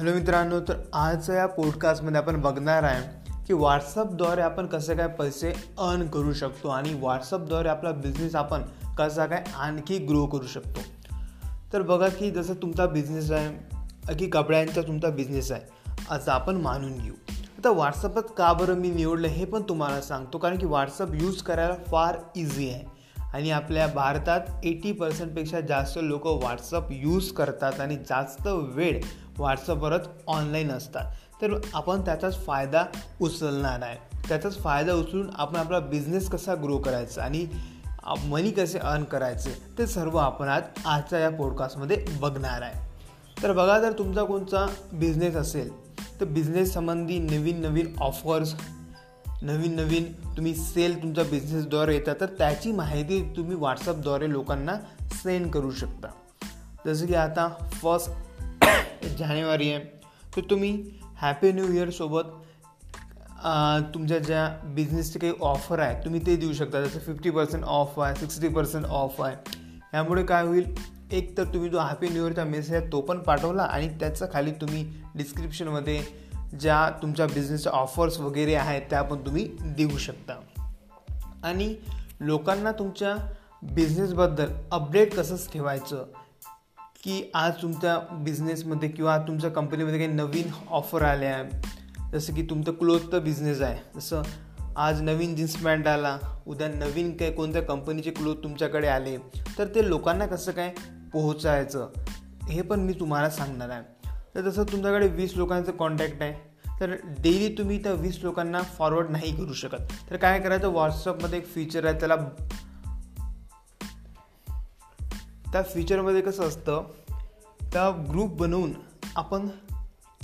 Hello मित्रांनो तर आजच्या या पॉडकास्टमध्ये आपण बघणार आहे की व्हॉट्सअपद्वारे आपण कसं काय पैसे अर्न करू शकतो आणि व्हॉट्सअपद्वारे आपला बिझनेस आपण कसा काय आणखी ग्रो करू शकतो. तर बघा की जसं तुमचा बिझनेस आहे की कपड्यांचा तुमचा बिझनेस आहे असं आपण मानून घेऊ. आता व्हॉट्सअपच का बरं मी निवडलं हे पण तुम्हाला सांगतो कारण की व्हॉट्सअप यूज करायला फार इझी आहे. आणि आपल्या भारतात एटी पर्सेंटपेक्षा जास्त लोक व्हॉट्सअप यूज करतात आणि जास्त वेळ व्हॉट्सअपवरच ऑनलाईन असतात. तर आपण त्याचाच फायदा उचलणार आहे. त्याचाच फायदा उचलून आपण आपला बिझनेस कसा ग्रो करायचा आणि मनी कसे अर्न करायचे ते सर्व आपण आज आजच्या या पॉडकास्टमध्ये बघणार आहे. तर बघा जर तुमचा कोणता बिझनेस असेल तर बिझनेस संबंधी नवीन नवीन ऑफर्स नवीन नवीन तुम्ही सेल तुमच्या बिझनेसद्वारे येतात तर त्याची माहिती तुम्ही व्हॉट्सअपद्वारे लोकांना सेंड करू शकता. जसं की आता फर्स्ट जानेवारी आहे. तर तुम्ही हॅपी न्यू इयरसोबत तुमच्या ज्या बिझनेसचे काही ऑफर आहे तुम्ही ते देऊ शकता. जसं फिफ्टी पर्सेंट ऑफ आहे सिक्स्टी पर्सेंट ऑफ आहे. यामुळे काय होईल एक तर तुम्ही जो हॅपी न्यू इयरचा मेसेज आहे तो पण पाठवला आणि त्याचा खाली तुम्ही डिस्क्रिप्शनमध्ये ज्या तुमच्या बिझनेसच्या ऑफर्स वगैरे आहेत त्या पण तुम्ही देऊ शकता. आणि लोकांना तुमच्या बिझनेसबद्दल अपडेट कसंच ठेवायचं की आज तुमच्या बिझनेसमध्ये किंवा तुमच्या कंपनीमध्ये काही नवीन ऑफर आल्या आहे जसं की तुमचं क्लोथचं बिझनेस आहे. जसं आज नवीन जीन्स पॅन्ट आला. उद्या नवीन काही कोणत्या कंपनीचे क्लोथ तुमच्याकडे आले. तर ते लोकांना कसं काय पोहोचायचं हे पण मी तुम्हाला सांगणार आहे. तर जसं तुमच्याकडे वीस लोकांचं कॉन्टॅक्ट आहे तर डेली तुम्ही त्या वीस लोकांना फॉरवर्ड नाही करू शकत. तर काय करायचं? व्हॉट्सअपमध्ये एक फीचर आहे त्याला त्या फीचरमध्ये कसं असतं त्या ग्रुप बनवून आपण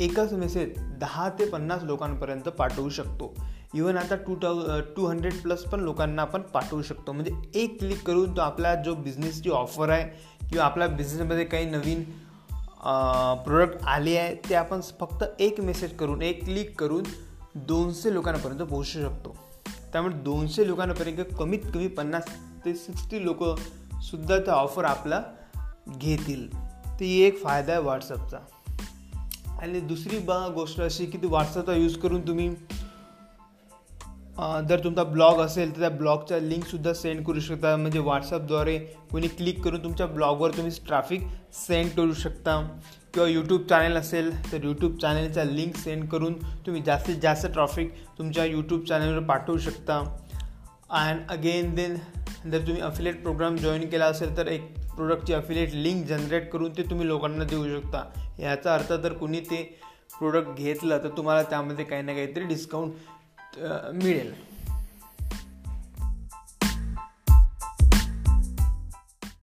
एकच मेसेज दहा ते पन्नास लोकांपर्यंत पाठवू शकतो. इवन आता टू थाउ टू हंड्रेड प्लस पण लोकांना आपण पाठवू शकतो. म्हणजे एक क्लिक करून तो आपला जो बिझनेसची ऑफर आहे किंवा आपल्या बिझनेसमध्ये काही नवीन प्रोडक्ट आले आहे ते आपण फक्त एक मेसेज करून एक क्लिक करून दोनशे लोकांपर्यंत पोहोचू शकतो. त्यामुळे दोनशे लोकांपर्यंत कमीत कमी पन्नास ते सिक्स्टी सुद्धा त्या ऑफर आपला घेतील. ती एक फायदा आहे व्हॉट्सअपचा आणि दुसरी बा गोष्ट अशी की ती व्हॉट्सअपचा यूज करून तुम्ही जर तुमचा ब्लॉग असेल तर त्या ब्लॉगच्या लिंकसुद्धा सेंड करू शकता. म्हणजे व्हॉट्सअपद्वारे कोणी क्लिक करून तुमच्या ब्लॉगवर तुम्ही ट्रॅफिक सेंड करू शकता. किंवा यूट्यूब चॅनल असेल तर यूट्यूब चॅनलचा लिंक सेंड करून तुम्ही जास्तीत जास्त ट्रॉफिक तुमच्या यूट्यूब चॅनलवर पाठवू शकता. अँड अगेन देन जर तुम्ही अफिलेट प्रोग्राम जॉईन केला असेल तर एक प्रोडक्टची अफिलेट लिंक जनरेट करून ते तुम्ही लोकांना देऊ शकता. याचा अर्थ जर कुणी ते प्रोडक्ट घेतलं तर तुम्हाला त्यामध्ये काही ना काहीतरी डिस्काउंट मिळेल.